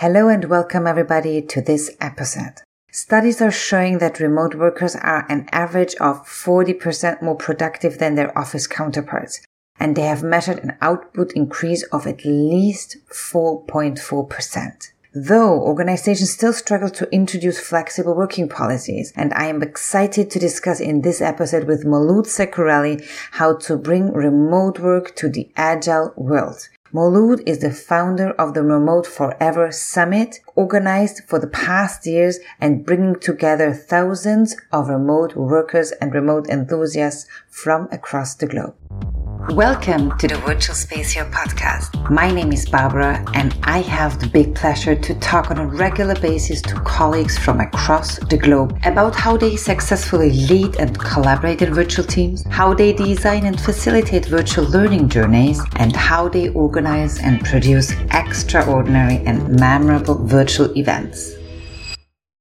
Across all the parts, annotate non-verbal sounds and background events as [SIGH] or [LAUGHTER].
Hello and welcome everybody to this episode. Studies are showing that remote workers are an average of 40% more productive than their office counterparts, and they have measured an output increase of at least 4.4%. Though organizations still struggle to introduce flexible working policies, and I am excited to discuss in this episode with Maulud Sekurali how to bring remote work to the agile world. Maulud is the founder of the Remote Forever Summit, organized for the past years and bringing together thousands of remote workers and remote enthusiasts from across the globe. Welcome to the Virtual Space Here podcast. My name is Barbara, and I have the big pleasure to talk on a regular basis to colleagues from across the globe about how they successfully lead and collaborate in virtual teams, how they design and facilitate virtual learning journeys, and how they organize and produce extraordinary and memorable virtual events.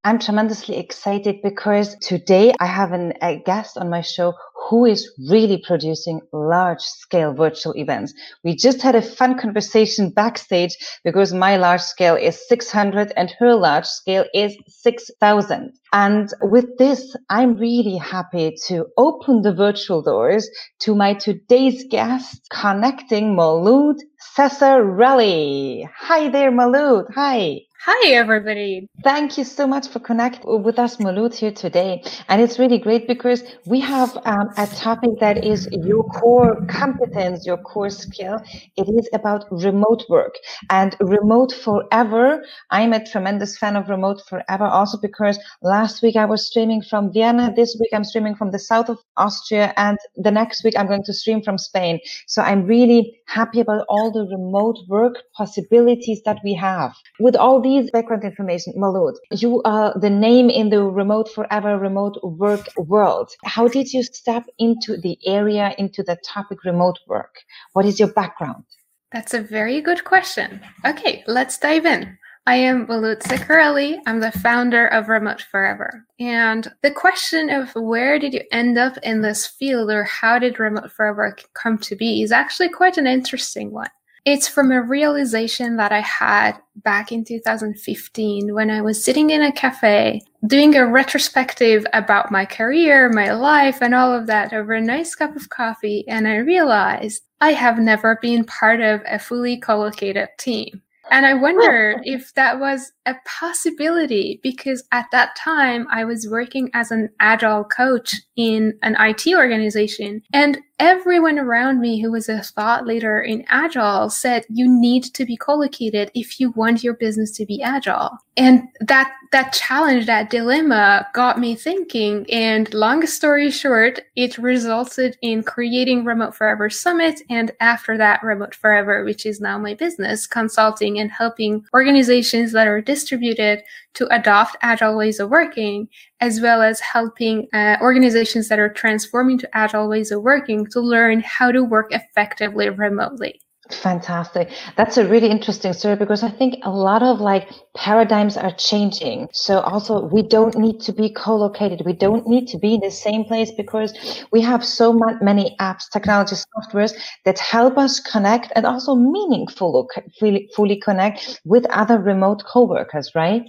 I'm tremendously excited because today I have an, a guest on my show who is really producing large scale virtual events. We just had a fun conversation backstage because my large scale is 600 and her large scale is 6000. And with this, I'm really happy to open the virtual doors to my today's guest, connecting Maulud Sekurali. Hi there, Maulud. Hi. Hi, everybody. Thank you so much for connecting with us, Maulud, here today. And it's really great because we have um, a topic that is your core competence, your core skill. It is about remote work and remote forever. I'm a tremendous fan of remote forever also because last week I was streaming from Vienna. This week I'm streaming from the south of Austria. And the next week I'm going to stream from Spain. So I'm really happy about all the remote work possibilities that we have. With all these background information, Maulud, you are the name in the remote forever remote work world. How did you step into the area, into the topic remote work? What is your background? That's a very good question. Okay, let's dive in. I am Maulud Sekurali. I'm the founder of Remote Forever. And the question of where did you end up in this field or how did Remote Forever come to be is actually quite an interesting one. It's from a realization that I had back in 2015 when I was sitting in a cafe doing a retrospective about my career, my life, and all of that over a nice cup of coffee. And I realized I have never been part of a fully co-located team. And I wondered oh. if that was a possibility because at that time I was working as an agile coach in an IT organization. And everyone around me who was a thought leader in agile said you need to be co-located if you want your business to be agile. And that that challenge, that dilemma got me thinking. And long story short, it resulted in creating Remote Forever Summit. And after that, Remote Forever, which is now my business, consulting and helping organizations that are distributed to adopt agile ways of working, as well as helping uh, organizations that are transforming to agile ways of working to learn how to work effectively remotely. Fantastic. That's a really interesting story because I think a lot of like paradigms are changing. So also we don't need to be co-located. We don't need to be in the same place because we have so many apps, technology softwares that help us connect and also meaningful, fully, fully connect with other remote co-workers, right?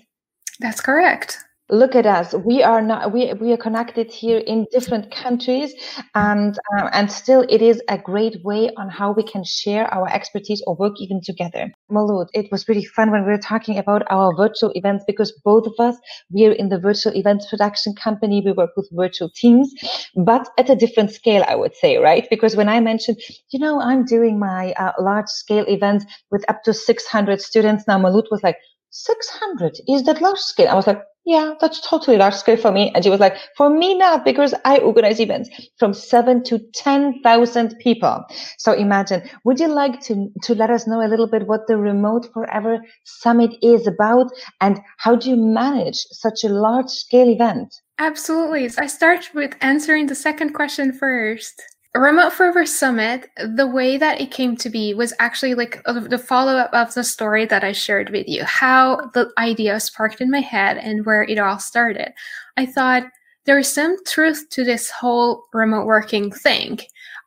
That's correct. Look at us. We are not we, we are connected here in different countries and uh, and still it is a great way on how we can share our expertise or work even together. Maulud, it was really fun when we were talking about our virtual events because both of us we are in the virtual events production company. We work with virtual teams but at a different scale i would say right? Because when i mentioned you know i'm doing my uh, large scale events with up to 600 students now Maulud was like 600 is that large scale i was like yeah, that's totally large scale for me. And she was like, for me not, because I organize events from seven to 10,000 people. So imagine, would you like to, to let us know a little bit what the Remote Forever Summit is about and how do you manage such a large scale event? Absolutely. So I start with answering the second question first. Remote Forever Summit, the way that it came to be was actually like the follow up of the story that I shared with you, how the idea sparked in my head and where it all started. I thought there is some truth to this whole remote working thing.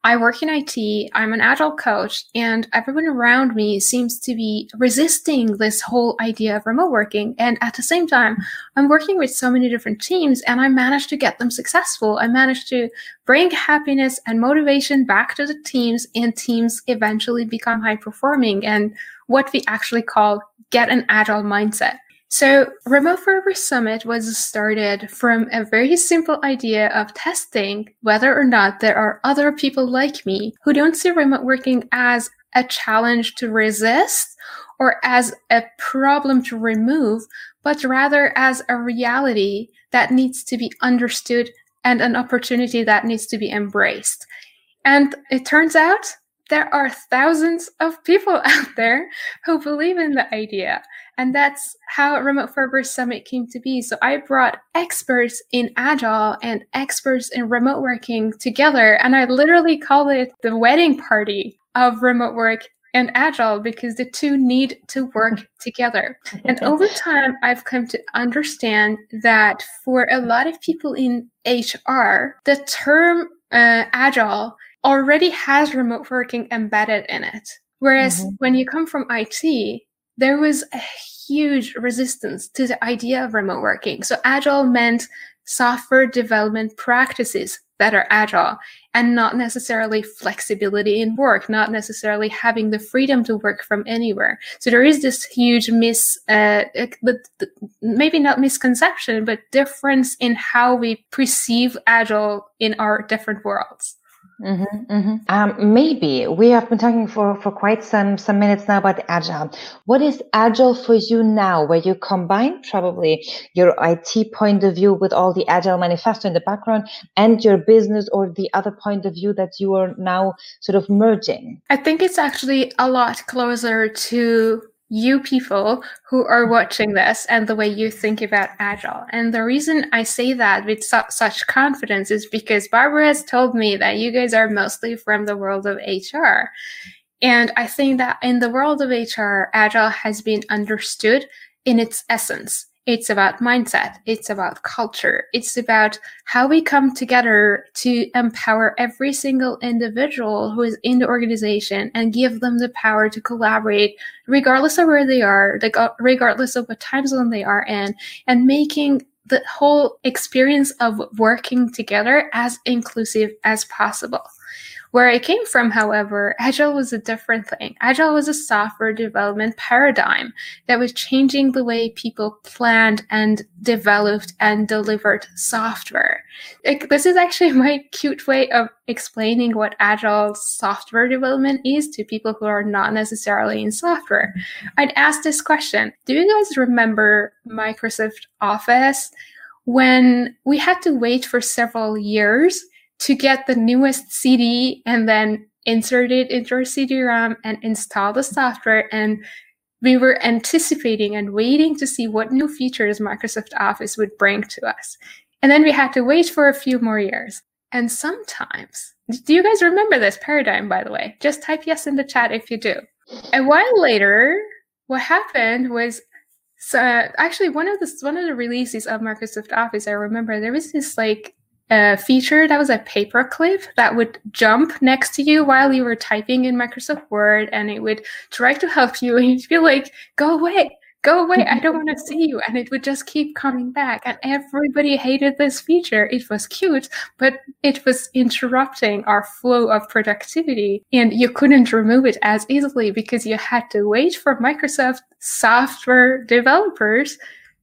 I work in IT, I'm an agile coach, and everyone around me seems to be resisting this whole idea of remote working. And at the same time, I'm working with so many different teams and I managed to get them successful. I managed to bring happiness and motivation back to the teams, and teams eventually become high performing and what we actually call get an agile mindset. So, Remote Forever Summit was started from a very simple idea of testing whether or not there are other people like me who don't see remote working as a challenge to resist or as a problem to remove, but rather as a reality that needs to be understood and an opportunity that needs to be embraced. And it turns out there are thousands of people [LAUGHS] out there who believe in the idea. And that's how Remote Forever Summit came to be. So I brought experts in Agile and experts in remote working together. And I literally call it the wedding party of remote work and agile because the two need to work [LAUGHS] together. And over time, I've come to understand that for a lot of people in HR, the term uh, agile already has remote working embedded in it. Whereas mm-hmm. when you come from IT, there was a huge resistance to the idea of remote working. So agile meant software development practices that are agile and not necessarily flexibility in work, not necessarily having the freedom to work from anywhere. So there is this huge mis, uh, maybe not misconception, but difference in how we perceive agile in our different worlds. Mm-hmm, mm-hmm. Um, maybe we have been talking for, for quite some some minutes now about agile. What is agile for you now, where you combine probably your IT point of view with all the agile manifesto in the background and your business or the other point of view that you are now sort of merging? I think it's actually a lot closer to you people who are watching this and the way you think about agile. And the reason I say that with su- such confidence is because Barbara has told me that you guys are mostly from the world of HR. And I think that in the world of HR, agile has been understood in its essence. It's about mindset. It's about culture. It's about how we come together to empower every single individual who is in the organization and give them the power to collaborate, regardless of where they are, regardless of what time zone they are in, and making the whole experience of working together as inclusive as possible. Where I came from, however, Agile was a different thing. Agile was a software development paradigm that was changing the way people planned and developed and delivered software. Like, this is actually my cute way of explaining what Agile software development is to people who are not necessarily in software. I'd ask this question Do you guys remember Microsoft Office? when we had to wait for several years to get the newest CD and then insert it into our CD-ROM and install the software. And we were anticipating and waiting to see what new features Microsoft Office would bring to us. And then we had to wait for a few more years. And sometimes, do you guys remember this paradigm, by the way? Just type yes in the chat if you do. A while later, what happened was so actually one of the one of the releases of Microsoft Office, I remember there was this like a feature that was a paperclip that would jump next to you while you were typing in Microsoft Word and it would try to help you [LAUGHS] and you'd feel like, go away, go away, I don't want to see you. And it would just keep coming back. And everybody hated this feature. It was cute, but it was interrupting our flow of productivity. And you couldn't remove it as easily because you had to wait for Microsoft software developers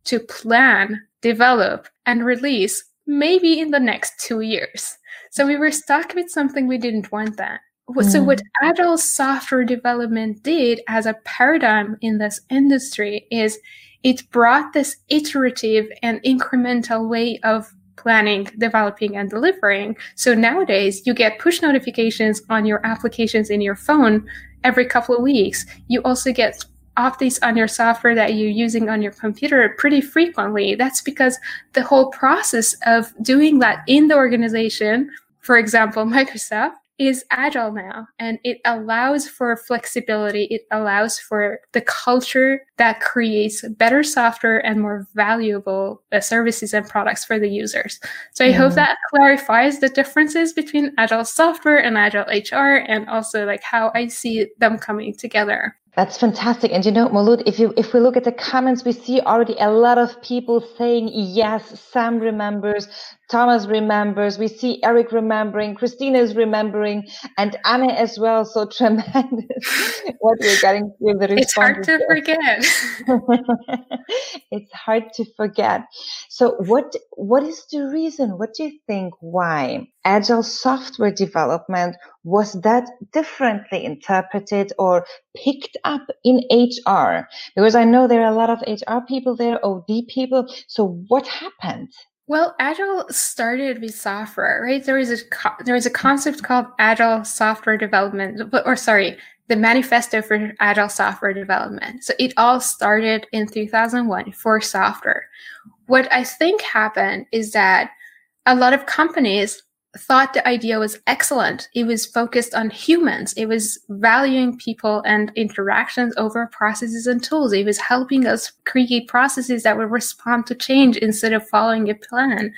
to plan, develop, and release maybe in the next two years. So we were stuck with something we didn't want that. So mm. what agile software development did as a paradigm in this industry is it brought this iterative and incremental way of planning, developing, and delivering. So nowadays, you get push notifications on your applications in your phone every couple of weeks. You also get updates on your software that you're using on your computer pretty frequently. That's because the whole process of doing that in the organization, for example, [LAUGHS] Microsoft, is agile now and it allows for flexibility. It allows for the culture that creates better software and more valuable uh, services and products for the users. So I hope that clarifies the differences between agile software and agile HR and also like how I see them coming together. That's fantastic. And you know, Maulud, if you if we look at the comments, we see already a lot of people saying yes, Sam remembers, Thomas remembers, we see Eric remembering, Christina is remembering, and Anna as well. So [LAUGHS] tremendous what we're getting through the [LAUGHS] It's hard to forget. it's hard to forget. So what what is the reason? What do you think why agile software development was that differently interpreted or picked up in HR? Because I know there are a lot of HR people there, OD people. So what happened? Well, Agile started with software, right? There is a there is a concept called Agile software development, or sorry, the Manifesto for Agile Software Development. So it all started in 2001 for software. What I think happened is that a lot of companies thought the idea was excellent. It was focused on humans. It was valuing people and interactions over processes and tools. It was helping us create processes that would respond to change instead of following a plan.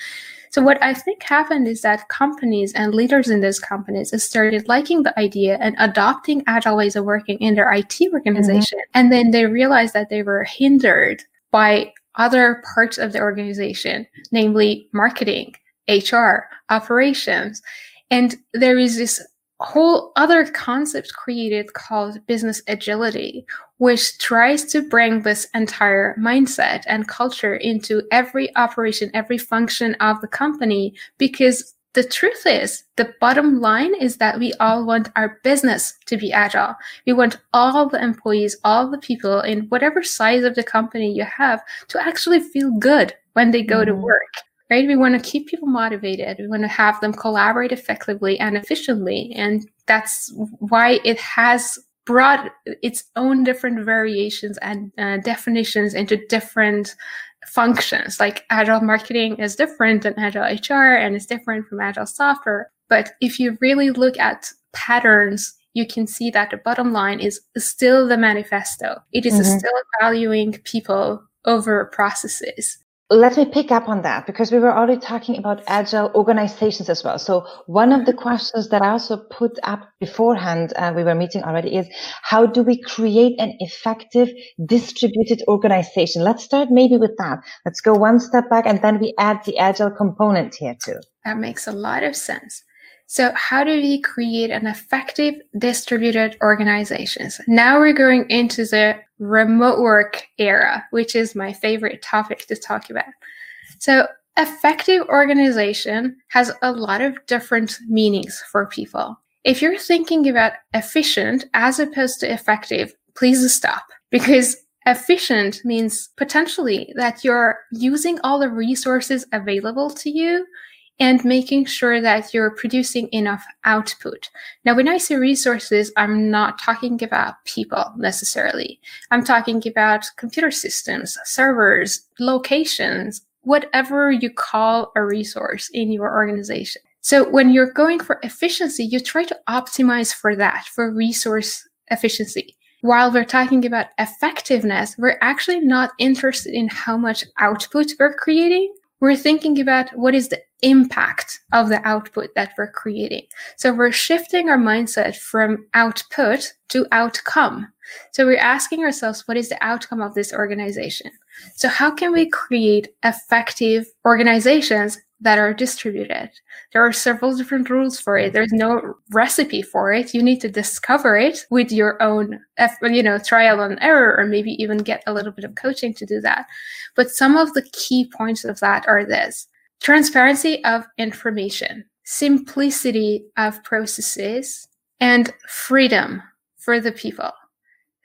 So what I think happened is that companies and leaders in those companies started liking the idea and adopting agile ways of working in their IT organization. Mm-hmm. And then they realized that they were hindered by other parts of the organization, namely marketing, HR, operations. And there is this whole other concept created called business agility, which tries to bring this entire mindset and culture into every operation, every function of the company. Because the truth is, the bottom line is that we all want our business to be agile. We want all the employees, all the people in whatever size of the company you have to actually feel good when they go mm-hmm. to work right? We want to keep people motivated. We want to have them collaborate effectively and efficiently. And that's why it has brought its own different variations and uh, definitions into different functions. Like agile marketing is different than agile HR and is different from agile software. But if you really look at patterns, you can see that the bottom line is still the manifesto. It is mm-hmm. still valuing people over processes let me pick up on that because we were already talking about agile organizations as well. So one of the questions that I also put up beforehand, uh, we were meeting already is how do we create an effective distributed organization? Let's start maybe with that. Let's go one step back and then we add the agile component here too. That makes a lot of sense. So how do we create an effective distributed organizations? Now we're going into the remote work era, which is my favorite topic to talk about. So effective organization has a lot of different meanings for people. If you're thinking about efficient as opposed to effective, please stop because efficient means potentially that you're using all the resources available to you and making sure that you're producing enough output. Now, when I say resources, I'm not talking about people necessarily. I'm talking about computer systems, servers, locations, whatever you call a resource in your organization. So when you're going for efficiency, you try to optimize for that, for resource efficiency. While we're talking about effectiveness, we're actually not interested in how much output we're creating, we're thinking about what is the impact of the output that we're creating. So we're shifting our mindset from output to outcome. So we're asking ourselves, what is the outcome of this organization? So how can we create effective organizations that are distributed? There are several different rules for it. There's no recipe for it. You need to discover it with your own, you know, trial and error, or maybe even get a little bit of coaching to do that. But some of the key points of that are this transparency of information, simplicity of processes, and freedom for the people.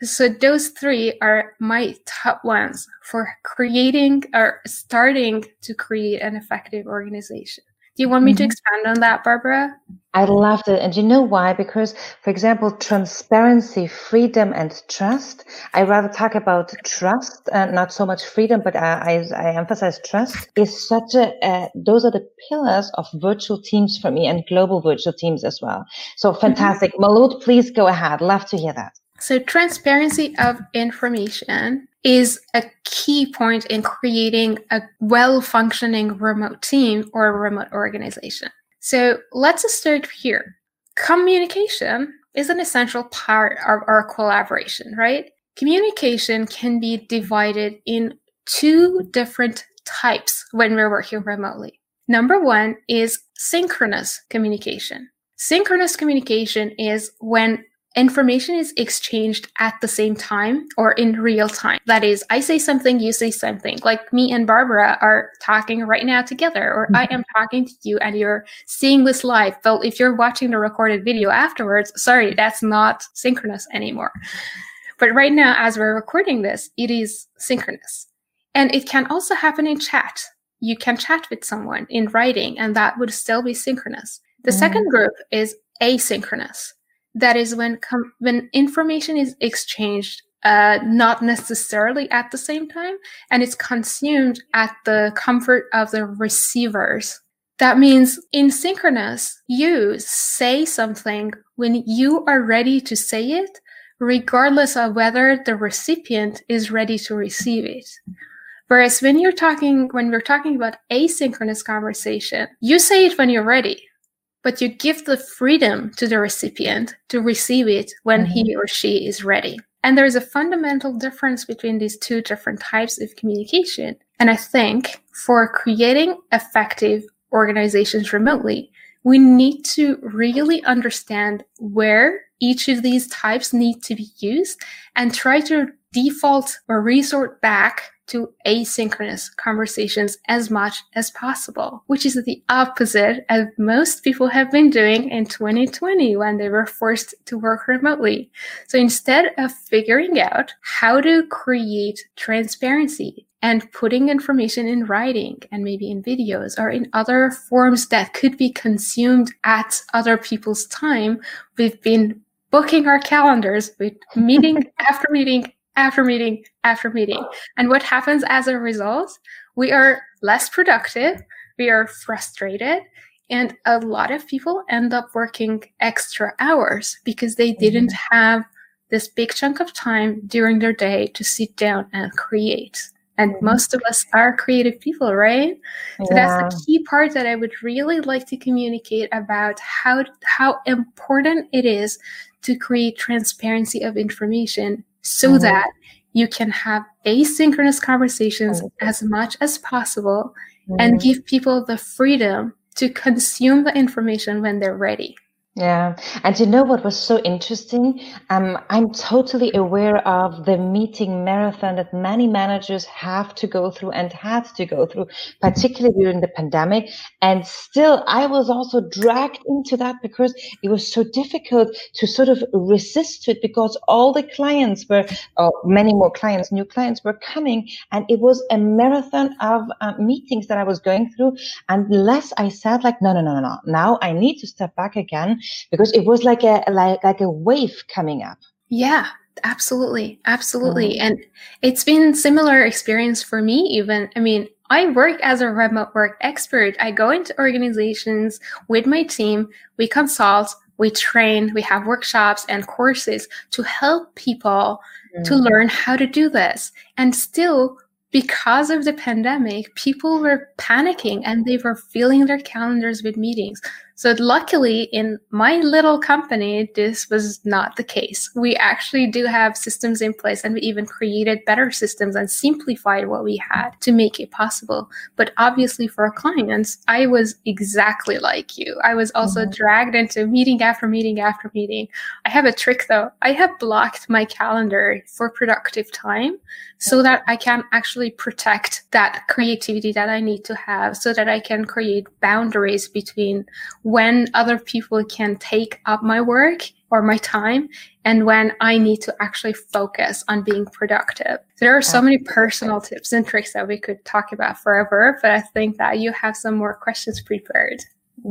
So those three are my top ones for creating or starting to create an effective organization. Do you want me mm-hmm. to expand on that, Barbara? I loved it. And you know why? Because, for example, transparency, freedom, and trust. I rather talk about trust and not so much freedom, but I, I, I emphasize trust is such a, uh, those are the pillars of virtual teams for me and global virtual teams as well. So mm-hmm. fantastic. mm hmm please go ahead. Love to hear that. So transparency of information is a key point in creating a well functioning remote team or a remote organization. So let's start here. Communication is an essential part of our collaboration, right? Communication can be divided in two different types when we're working remotely. Number one is synchronous communication. Synchronous communication is when information is exchanged at the same time or in real time. That is, I say something, you say something. Like me and Barbara are talking right now together, or mm-hmm. I am talking to you and you're seeing this live. But if you're watching the recorded video afterwards, sorry, that's not synchronous anymore. But right now, as we're recording this, it is synchronous. And it can also happen in chat. You can chat with someone in writing, and that would still be synchronous. The mm. second group is asynchronous that is when com- when information is exchanged uh, not necessarily at the same time and it's consumed at the comfort of the receivers. That means in synchronous you say something when you are ready to say it regardless of whether the recipient is ready to receive it. Whereas when you're talking when we're talking about asynchronous conversation you say it when you're ready but you give the freedom to the recipient to receive it when mm-hmm. he or she is ready. And there's a fundamental difference between these two different types of communication. And I think for creating effective organizations remotely, we need to really understand where each of these types need to be used and try to default or resort back to asynchronous conversations as much as possible, which is the opposite as most people have been doing in 2020 when they were forced to work remotely. So instead of figuring out how to create transparency and putting information in writing and maybe in videos or in other forms that could be consumed at other people's time, we've been booking our calendars with meeting [LAUGHS] after meeting after meeting after meeting. And what happens as a result? We are less productive, we are frustrated, and a lot of people end up working extra hours because they mm-hmm. didn't have this big chunk of time during their day to sit down and create. And mm-hmm. most of us are creative people, right? So yeah. that's the key part that I would really like to communicate about how how important it is to create transparency of information so mm-hmm. that you can have asynchronous conversations mm-hmm. as much as possible mm-hmm. and give people the freedom to consume the information when they're ready. Yeah. And you know what was so interesting? Um, I'm totally aware of the meeting marathon that many managers have to go through and had to go through, particularly during the pandemic. And still, I was also dragged into that because it was so difficult to sort of resist it because all the clients were, or many more clients, new clients were coming. And it was a marathon of uh, meetings that I was going through. Unless I said like, no, no, no, no, now I need to step back again because it was like a like like a wave coming up. Yeah, absolutely, absolutely, mm. and it's been similar experience for me. Even I mean, I work as a remote work expert. I go into organizations with my team. We consult, we train, we have workshops and courses to help people mm. to learn how to do this. And still, because of the pandemic, people were panicking and they were filling their calendars with meetings. So luckily in my little company, this was not the case. We actually do have systems in place and we even created better systems and simplified what we had to make it possible. But obviously for our clients, I was exactly like you. I was also mm-hmm. dragged into meeting after meeting after meeting. I have a trick though. I have blocked my calendar for productive time so that I can actually protect that creativity that I need to have so that I can create boundaries between when other people can take up my work or my time and when I need to actually focus on being productive. There are so many personal tips and tricks that we could talk about forever, but I think that you have some more questions prepared.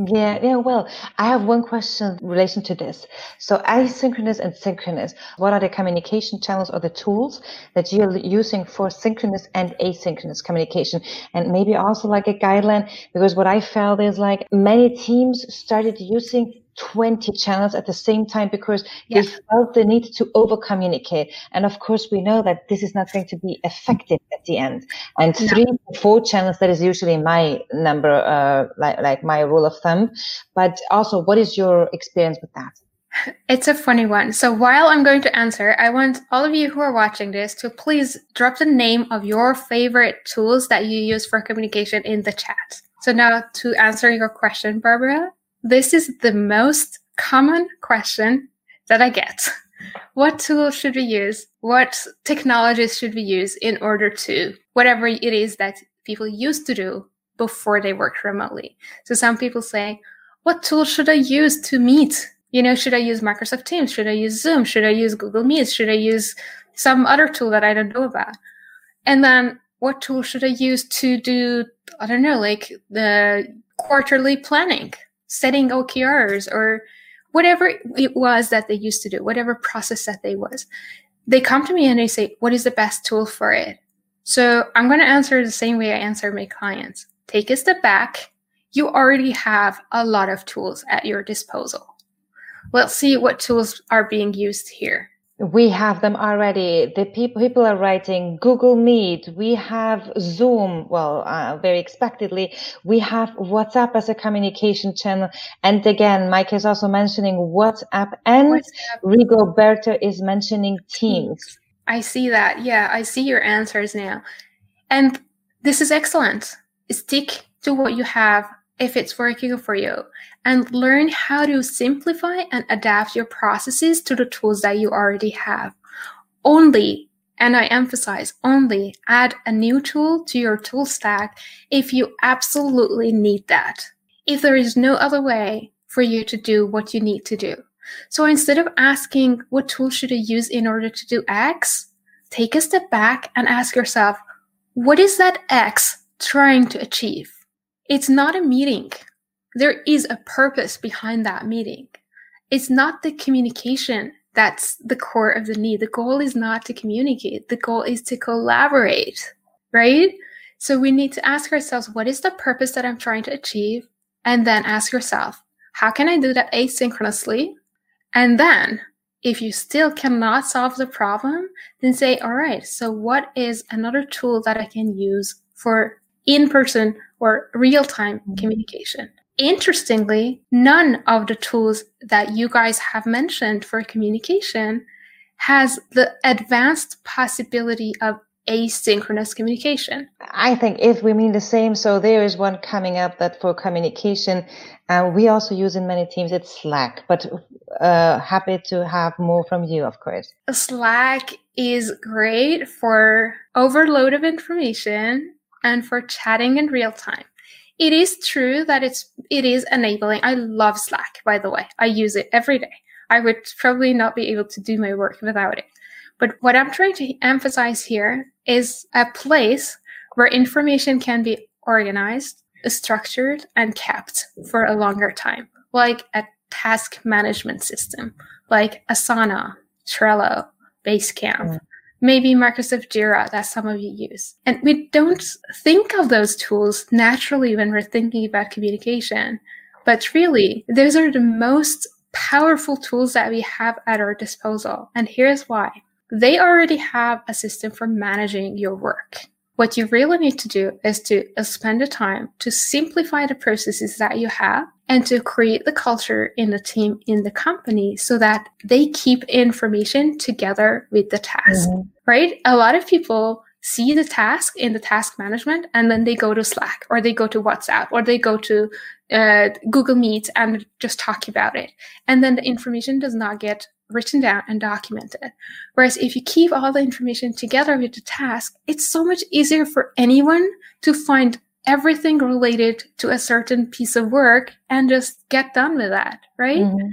Yeah, yeah. Well, I have one question in relation to this. So asynchronous and synchronous, what are the communication channels or the tools that you're using for synchronous and asynchronous communication? And maybe also like a guideline, because what I felt is like many teams started using 20 channels at the same time because yeah. they felt the need to over communicate. And of course, we know that this is not going to be effective at the end. And no. three, four channels, that is usually my number, uh, like, like my rule of thumb. But also, what is your experience with that? It's a funny one. So while I'm going to answer, I want all of you who are watching this to please drop the name of your favorite tools that you use for communication in the chat. So now to answer your question, Barbara, this is the most common question that I get. What tools should we use? What technologies should we use in order to whatever it is that people used to do before they worked remotely? So some people say, what tools should I use to meet? You know, should I use Microsoft Teams? Should I use Zoom? Should I use Google Meet? Should I use some other tool that I don't know about? And then what tool should I use to do, I don't know, like the quarterly planning? Setting OKRs or whatever it was that they used to do, whatever process that they was. They come to me and they say, what is the best tool for it? So I'm going to answer the same way I answer my clients. Take a step back. You already have a lot of tools at your disposal. Let's see what tools are being used here. We have them already. The people people are writing Google Meet. We have Zoom. Well, uh, very expectedly, we have WhatsApp as a communication channel. And again, Mike is also mentioning WhatsApp, and WhatsApp. Rigoberto is mentioning Teams. I see that. Yeah, I see your answers now, and this is excellent. Stick to what you have if it's working for you and learn how to simplify and adapt your processes to the tools that you already have. Only, and I emphasize only, add a new tool to your tool stack if you absolutely need that. If there is no other way for you to do what you need to do. So instead of asking what tool should I use in order to do X, take a step back and ask yourself, what is that X trying to achieve? It's not a meeting. There is a purpose behind that meeting. It's not the communication that's the core of the need. The goal is not to communicate. The goal is to collaborate, right? So we need to ask ourselves, what is the purpose that I'm trying to achieve? And then ask yourself, how can I do that asynchronously? And then if you still cannot solve the problem, then say, all right, so what is another tool that I can use for in person or real time mm-hmm. communication. Interestingly, none of the tools that you guys have mentioned for communication has the advanced possibility of asynchronous communication. I think if we mean the same, so there is one coming up that for communication, uh, we also use in many teams, it's Slack, but uh, happy to have more from you, of course. Slack is great for overload of information and for chatting in real time. It is true that it's it is enabling. I love Slack, by the way. I use it every day. I would probably not be able to do my work without it. But what I'm trying to emphasize here is a place where information can be organized, structured, and kept for a longer time, like a task management system, like Asana, Trello, Basecamp, maybe Microsoft Jira that some of you use. And we don't think of those tools naturally when we're thinking about communication. But really, those are the most powerful tools that we have at our disposal. And here's why. They already have a system for managing your work. What you really need to do is to spend the time to simplify the processes that you have and to create the culture in the team in the company so that they keep information together with the task, mm-hmm. right? A lot of people see the task in the task management and then they go to Slack or they go to WhatsApp or they go to uh, Google Meet and just talk about it. And then the information does not get written down and documented. Whereas if you keep all the information together with the task, it's so much easier for anyone to find everything related to a certain piece of work and just get done with that, right? Mm-hmm.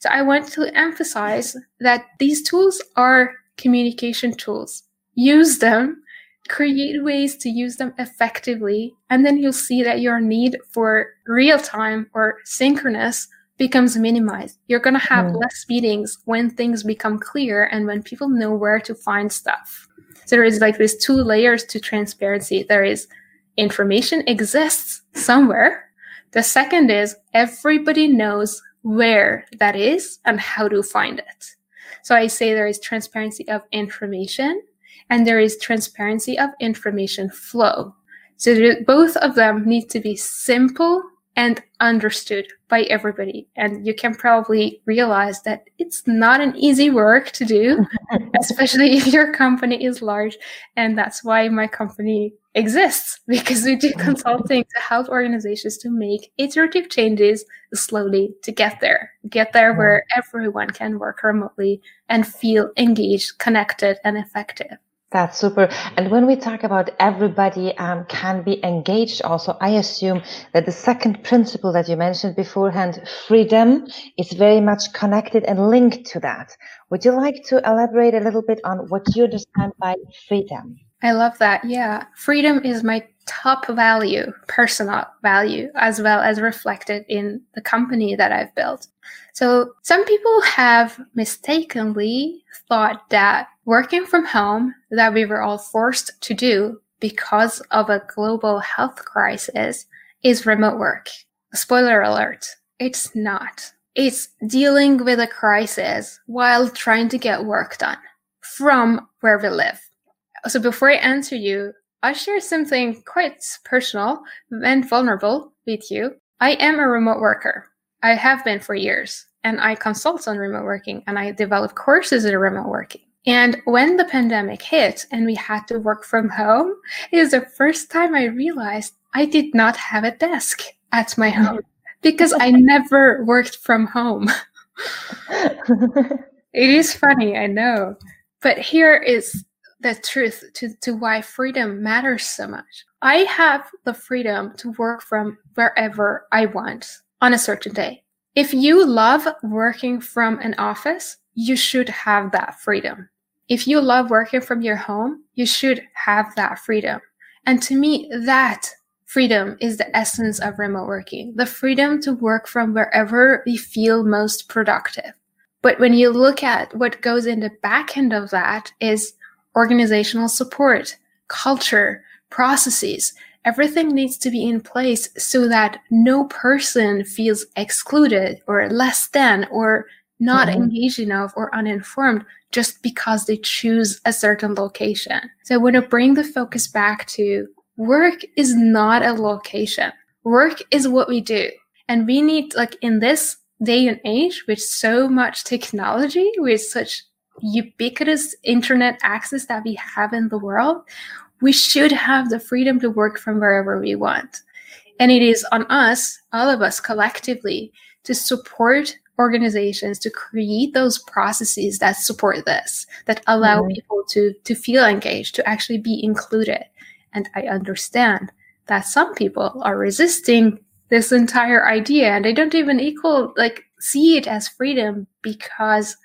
So I want to emphasize that these tools are communication tools. Use them, create ways to use them effectively, and then you'll see that your need for real time or synchronous becomes minimized. You're going to have mm. less meetings when things become clear and when people know where to find stuff. So there is like these two layers to transparency. There is information exists somewhere. The second is everybody knows where that is and how to find it. So I say there is transparency of information and there is transparency of information flow. So both of them need to be simple and understood by everybody. And you can probably realize that it's not an easy work to do, [LAUGHS] especially if your company is large. And that's why my company exists [LAUGHS] because we do consulting to help organizations to make iterative changes slowly to get there, get there where everyone can work remotely and feel engaged, connected, and effective. That's super. And when we talk about everybody um, can be engaged, also, I assume that the second principle that you mentioned beforehand, freedom, is very much connected and linked to that. Would you like to elaborate a little bit on what you understand by freedom? I love that. Yeah. Freedom is my top value, personal value, as well as reflected in the company that I've built. So some people have mistakenly thought that working from home that we were all forced to do because of a global health crisis is remote work. Spoiler alert, it's not. It's dealing with a crisis while trying to get work done from where we live. So before I answer you, I'll share something quite personal and vulnerable with you. I am a remote worker. I have been for years and I consult on remote working and I develop courses in remote working. And when the pandemic hit and we had to work from home, it was the first time I realized I did not have a desk at my mm-hmm. home because I never worked from home. [LAUGHS] it is funny, I know. But here is the truth to, to why freedom matters so much. I have the freedom to work from wherever I want on a certain day. If you love working from an office, you should have that freedom. If you love working from your home, you should have that freedom. And to me, that freedom is the essence of remote working the freedom to work from wherever we feel most productive. But when you look at what goes in the back end of that is organizational support, culture, processes. Everything needs to be in place so that no person feels excluded or less than or not mm-hmm. engaged enough or uninformed just because they choose a certain location. So I want to bring the focus back to work is not a location. Work is what we do. And we need, like in this day and age with so much technology, with such ubiquitous internet access that we have in the world, we should have the freedom to work from wherever we want. And it is on us, all of us collectively, to support organizations to create those processes that support this, that allow mm-hmm. people to, to feel engaged, to actually be included. And I understand that some people are resisting this entire idea and they don't even equal, like, see it as freedom because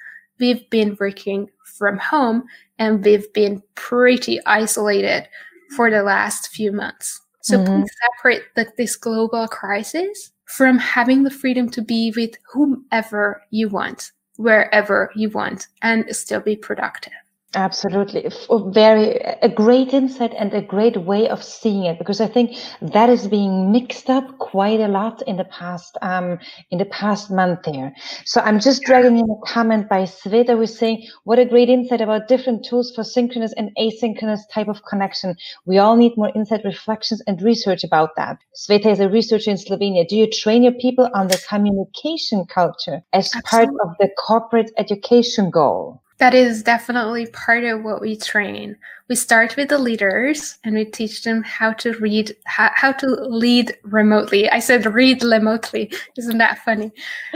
we've been working from home and we've been pretty isolated for the last few months. So mm-hmm. please separate the, this global crisis from having the freedom to be with whomever you want, wherever you want, and still be productive. Absolutely. Very, a great insight and a great way of seeing it because I think that is being mixed up quite a lot in the past, um, in the past month there. So I'm just dragging in a comment by Sveta who's saying, what a great insight about different tools for synchronous and asynchronous type of connection. We all need more insight, reflections and research about that. Sveta is a researcher in Slovenia. Do you train your people on the communication culture as Absolutely. part of the corporate education goal? That is definitely part of what we train. We start with the leaders and we teach them how to read, how, how to lead remotely. I said read remotely. Isn't that funny?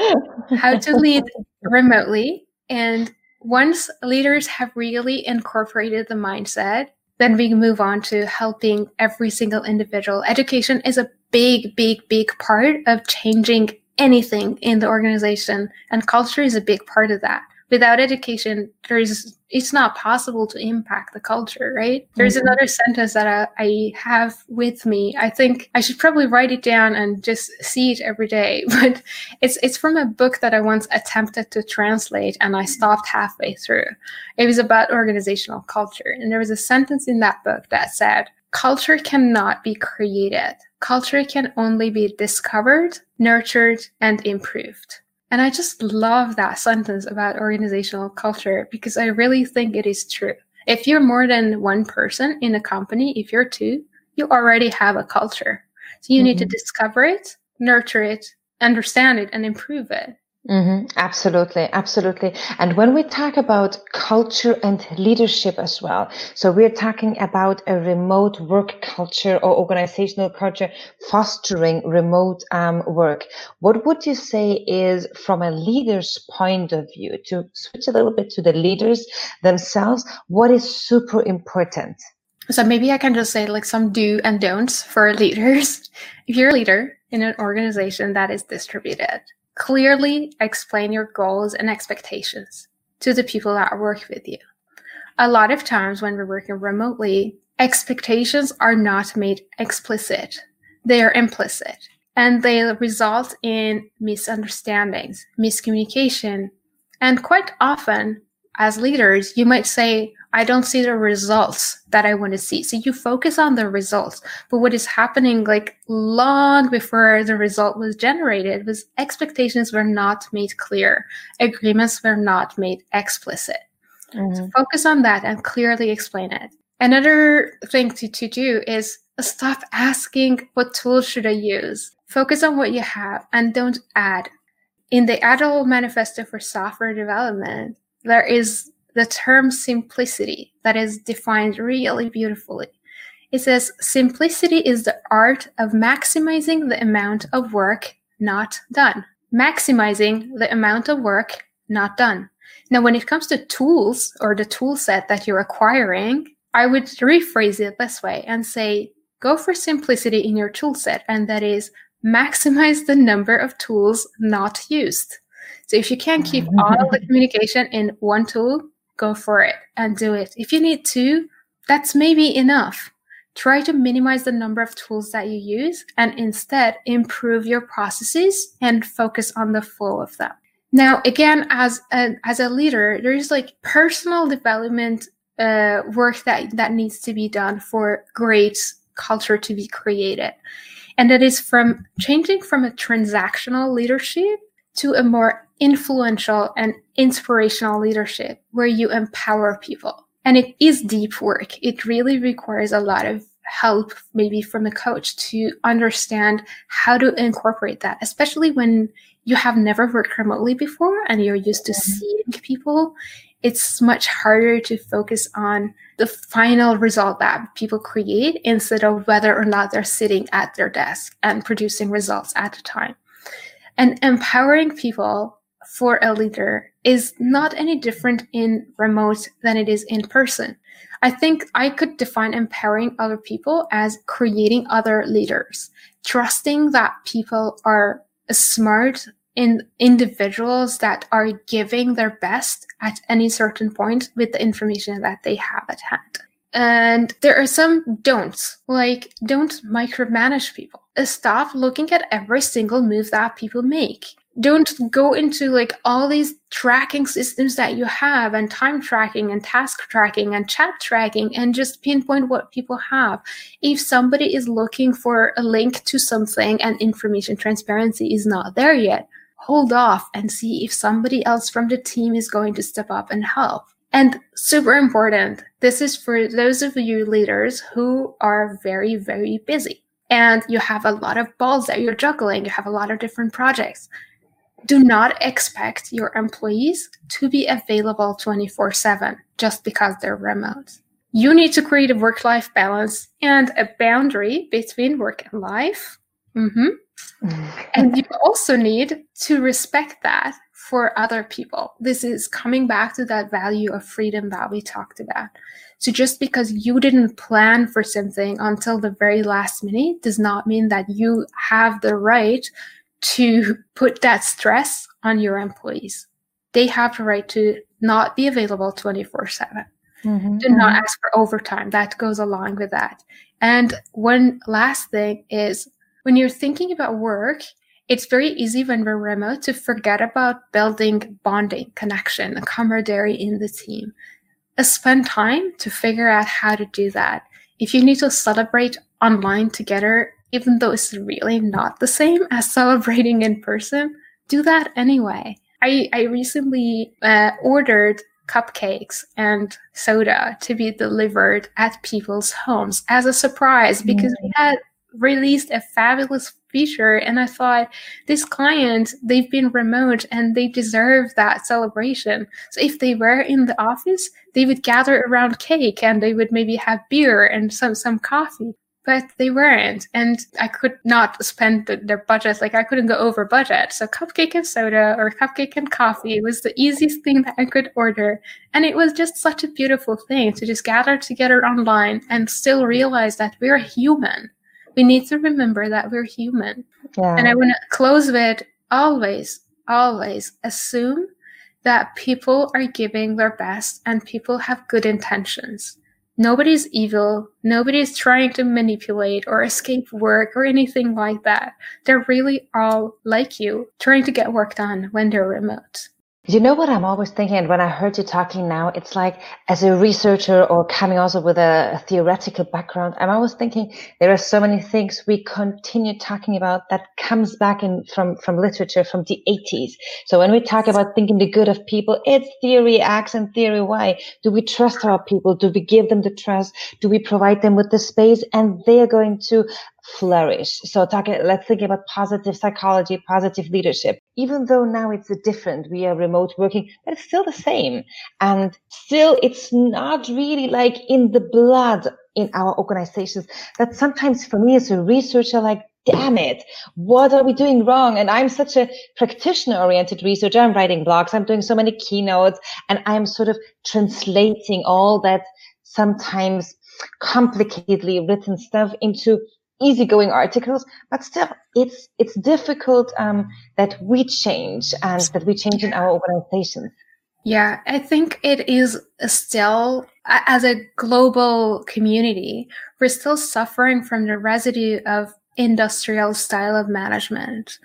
[LAUGHS] how to lead remotely. And once leaders have really incorporated the mindset, then we move on to helping every single individual. Education is a big, big, big part of changing anything in the organization. And culture is a big part of that. Without education, there's it's not possible to impact the culture, right? There's mm-hmm. another sentence that I, I, have with me. I think I should probably write it down and just see it every day. [LAUGHS] But it's it's from a book that I once attempted to translate and I stopped halfway through. It was about organizational culture. And there was a sentence in that book that said, culture cannot be created. Culture can only be discovered, nurtured, and improved. And I just love that sentence about organizational culture because I really think it is true. If you're more than one person in a company, if you're two, you already have a culture. So you mm-hmm. need to mm-hmm. discover it, nurture it, understand it, and improve it. Mm-hmm. Absolutely, absolutely. And when we talk about culture and leadership as well, so we're talking about a remote work culture or organizational culture fostering remote um, work. What would you say is, from a leader's point of view, to switch a little bit to the leaders themselves, what is super important? So maybe I can just say like some do and don'ts for leaders. [LAUGHS] If you're a leader in an organization that is distributed, Clearly explain your goals and expectations to the people that work with you. A lot of times when we're working remotely, expectations are not made explicit. They are implicit and they result in misunderstandings, miscommunication. And quite often as leaders, you might say, I don't see the results that I want to see. So you focus on the results. But what is happening like long before the result was generated was expectations were not made clear. Agreements were not made explicit. Mm-hmm. So focus on that and clearly explain it. Another thing to, to do is stop asking what tools should I use. Focus on what you have and don't add. In the Agile Manifesto for Software Development, there is the term simplicity that is defined really beautifully. It says simplicity is the art of maximizing the amount of work not done. Maximizing the amount of work not done. Now, when it comes to tools or the tool set that you're acquiring, I would rephrase it this way and say, go for simplicity in your tool set. And that is maximize the number of tools not used. So if you can keep all the communication in one tool, go for it and do it. If you need two, that's maybe enough. Try to minimize the number of tools that you use and instead improve your processes and focus on the flow of them. Now, again, as a, as a leader, there's like personal development uh, work that, that needs to be done for great culture to be created. And that is from changing from a transactional leadership to a more influential and inspirational leadership where you empower people. And it is deep work. It really requires a lot of help, maybe from a coach to understand how to incorporate that, especially when you have never worked remotely before and you're used to mm-hmm. seeing people. It's much harder to focus on the final result that people create instead of whether or not they're sitting at their desk and producing results at a time. And empowering people for a leader is not any different in remote than it is in person. I think I could define empowering other people as creating other leaders, trusting that people are smart in individuals that are giving their best at any certain point with the information that they have at hand. And there are some don'ts, like don't micromanage people. Stop looking at every single move that people make. Don't go into like all these tracking systems that you have and time tracking and task tracking and chat tracking and just pinpoint what people have. If somebody is looking for a link to something and information transparency is not there yet, hold off and see if somebody else from the team is going to step up and help. And super important, this is for those of you leaders who are very, very busy and you have a lot of balls that you're juggling, you have a lot of different projects. Do not expect your employees to be available 24 7 just because they're remote. You need to create a work life balance and a boundary between work and life. Mm-hmm. and you also need to respect that for other people. This is coming back to that value of freedom that we talked about. So just because you didn't plan for something until the very last minute does not mean that you have the right to [LAUGHS] put that stress on your employees. They have the right to not be available 24 7. Mm-hmm. Do not ask for overtime. That goes along with that. And one last thing is when you're thinking about work, it's very easy when we're remote to forget about building bonding, connection, camaraderie in the team. Uh, spend time to figure out how to do that. If you need to celebrate online together, even though it's really not the same [LAUGHS] as celebrating in person, do that anyway. I, I recently uh, ordered cupcakes and soda to be delivered at people's homes as a surprise because we had released a fabulous feature and i thought this client they've been remote and they deserve that celebration. So if they were in the office they would gather around cake and they would maybe have beer and some some coffee but they weren't and i could not spend the, their budget like i couldn't go over budget. So cupcake and soda or cupcake and coffee was the easiest thing that i could order and it was just such a beautiful thing to just gather together online and still realize that we're human we need to remember that we're human yeah. and i want to close with always always assume that people are giving their best and people have good intentions Nobody's evil. Nobody's trying to manipulate or escape work or anything like that. They're really all like you, trying to get work done when they're remote. You know what I'm always thinking and when I heard you talking now? It's like as a researcher or coming also with a, a, theoretical background, I'm always thinking there are so many things we continue talking about that comes back in from, from literature from the 80s. So when we talk about thinking the good of people, it's theory X and theory Y. Do we trust our people? Do we give them the trust? Do we provide them with the space? And they're going to flourish. So talking, let's think about positive psychology, positive leadership. Even though now it's a different, we are remote working, but it's still the same. And still it's not really like in the blood in our organizations that sometimes for me as a researcher, like, damn it, what are we doing wrong? And I'm such a practitioner oriented researcher. I'm writing blogs. I'm doing so many keynotes and I'm sort of translating all that sometimes complicatedly written stuff into easygoing articles, but still, it's it's difficult um, that we change and that we change in our organizations. Yeah, I think it is still, as a global community, we're still suffering from the residue of industrial style of management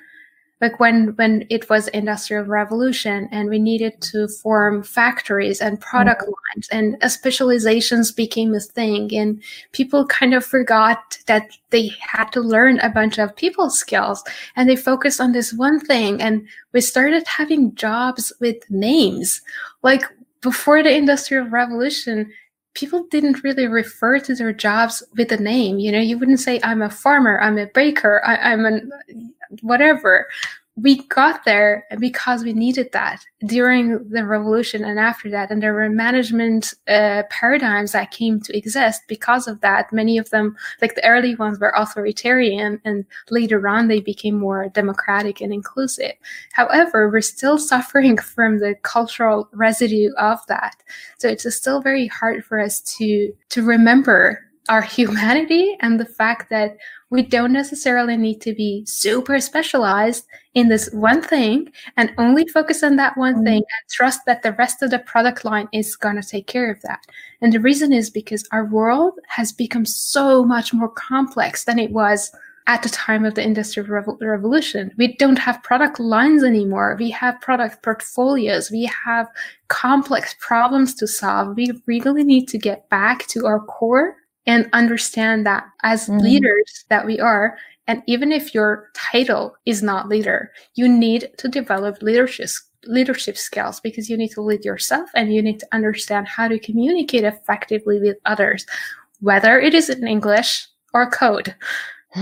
like when when it was industrial revolution and we needed to form factories and product mm-hmm. lines and specializations became a thing and people kind of forgot that they had to learn a bunch of people skills and they focused on this one thing and we started having jobs with names like before the industrial revolution people didn't really refer to their jobs with a name. You know, you wouldn't say, I'm a farmer, I'm a baker, I, am an whatever. We got there because we needed that during the revolution and after that. And there were management uh, paradigms that came to exist because of that. Many of them like the early ones were authoritarian and later on they became more democratic and inclusive. However we're still [LAUGHS] suffering from the cultural residue of that. So it's still very hard for us to to remember our [LAUGHS] humanity and the fact that we don't necessarily need to be super specialized in this one thing and only focus on that one mm-hmm. thing and trust that the rest of the product line is going to take care of that. And the reason is because our world has become so much more complex than it was at the time of the industrial revolution. We don't have product lines anymore. We have product portfolios. We have complex problems to solve. We really need to get back to our core and understand that as mm-hmm. leaders that we are and even if your title is not leader you need to develop leadership leadership skills because you need to lead yourself and you need to understand how to communicate effectively with others whether it is in english or code [LAUGHS]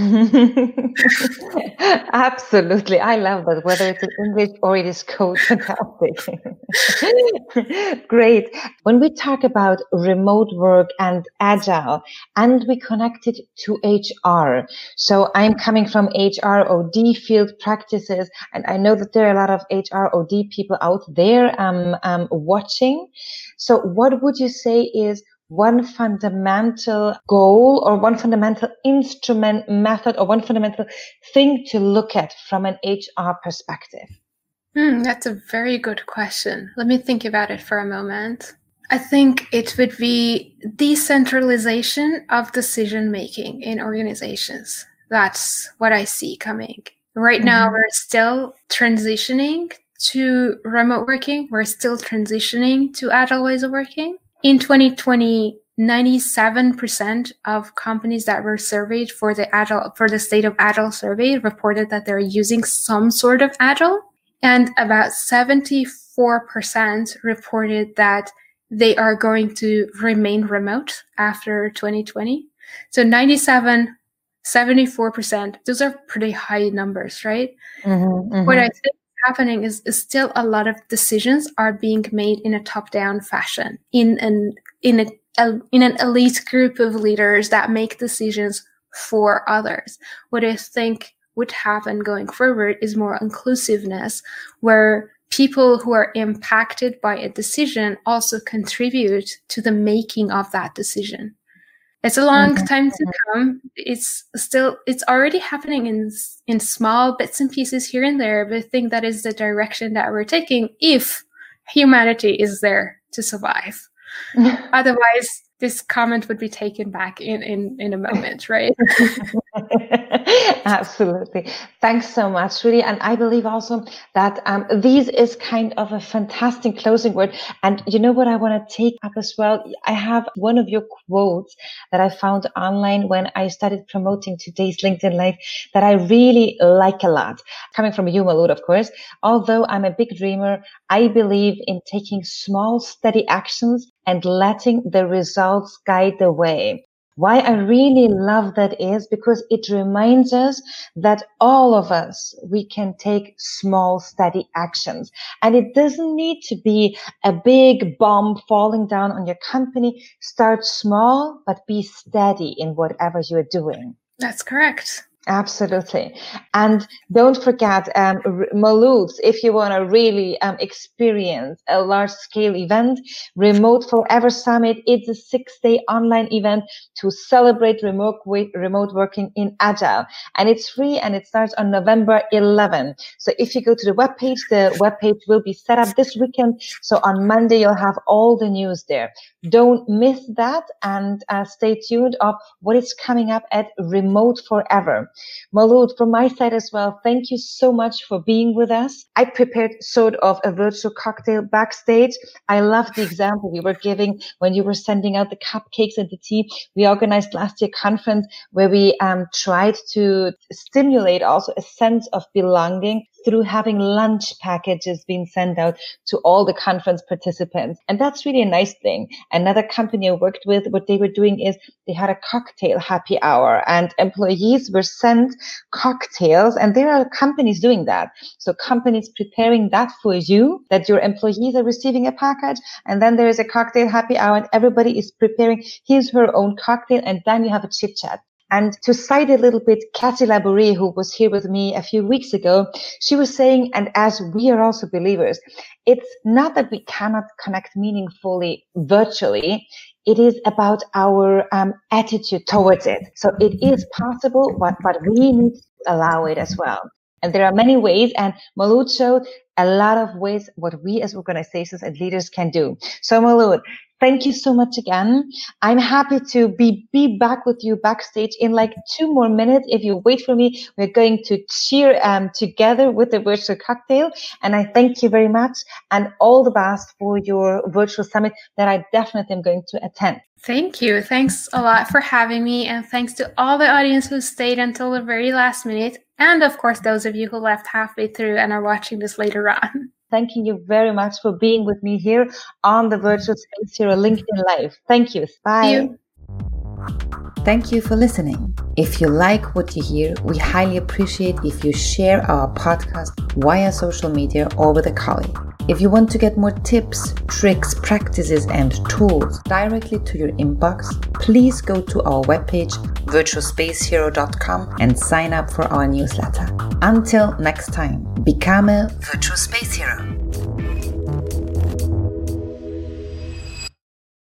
Absolutely. I love that, whether it's in English or it is code [LAUGHS] fantastic. [LAUGHS] Great. When we talk about remote work and agile, and we connect it to HR. So I'm coming from HR OD field practices, and I know that there are a lot of HR OD people out there um, um, watching. So what would you say is one fundamental goal or one fundamental instrument method or one fundamental thing to look at from an HR perspective? Mm, that's a very good question. Let me think about it for a moment. I think it would be decentralization of decision making in organizations. That's what I see coming. Right mm-hmm. now, we're still transitioning to remote working. We're still transitioning to agile ways of working. In 2020, 97% of companies that were surveyed for the agile, for the state of agile survey reported that they're using some sort of agile. And about 74% reported that they are going to remain remote after 2020. So 97, 74%, those are pretty high numbers, right? Mm-hmm, mm-hmm. What I think happening is, is still a lot of decisions are being made in a top-down fashion in an in a, in an elite group of leaders that make decisions for others. What I think would happen going forward is more inclusiveness, where people who are impacted by a decision also contribute to the making of that decision. It's a long mm-hmm. time to come. It's still, it's already happening in, in small bits and pieces here and there, but I think that is the direction that we're taking if humanity is there to survive. [LAUGHS] Otherwise, this comment would be taken back in, in, in a moment, right? [LAUGHS] Absolutely. Thanks so much, really. And I believe also that um, these is kind of a fantastic closing word. And you know what I want to take up as well? I have one of your quotes that I found online when I started promoting today's LinkedIn Live that I really like a lot. Coming from you, Maud of course. Although I'm a big dreamer, I believe in taking small, steady actions and letting the results guide the way. Why I really love that is because it reminds us that all of us, we can take small, steady actions. And it doesn't need to be a big bomb falling down on your company. Start small, but be steady in whatever you're doing. That's correct. Absolutely. And don't forget, um, if you want to really um, experience a large scale event, Remote Forever Summit, it's a six day online event to celebrate remote, remote working in Agile. And it's free and it starts on November 11. So if you go to the webpage, the webpage will be set up this weekend. So on Monday, you'll have all the news there. Don't miss that and uh, stay tuned of what is coming up at Remote Forever. Maud, from my side as well, thank you so much for being with us. I prepared sort of a virtual cocktail backstage. I love the example we were giving when you were sending out the cupcakes and the tea. We organized last year conference where we um, tried to stimulate also a sense of belonging through having lunch packages being sent out to all the conference participants. And that's really a nice thing. Another company I worked with, what they were doing is they had a cocktail happy hour and employees were sent cocktails and there are companies doing that. So companies preparing that for you, that your employees are receiving a package and then there is a cocktail happy hour and everybody is preparing his, her own cocktail and then you have a chit chat. And to cite a little bit Cathy Labourie, who was here with me a few weeks ago, she was saying, and as we are also believers, it's not that we cannot connect meaningfully virtually. It is about our um, attitude towards it. So it is possible, but, but we need to allow it as well. And there are many ways, and Maud showed a lot of ways what we as organizations and leaders can do. So Maud, Thank you so much again. I'm happy to be, be back with you backstage in like two more minutes. If you wait for me, we're going to cheer um, together with the virtual cocktail. And I thank you very much and all the best for your virtual summit that I definitely am going to attend. Thank you. Thanks a lot for having me. And thanks to all the audience who stayed until the very last minute. And of course, those of you who left halfway through and are watching this later on. Thanking you very much for being with me here on the Virtual Space Hero LinkedIn Live. Thank you. Bye. Thank you. Thank you for listening. If you like what you hear, we highly appreciate if you share our podcast via social media or with a colleague. If you want to get more tips, tricks, practices, and tools directly to your inbox, please go to our webpage, virtualspacehero.com, and sign up for our newsletter. Until next time, become a virtual space hero.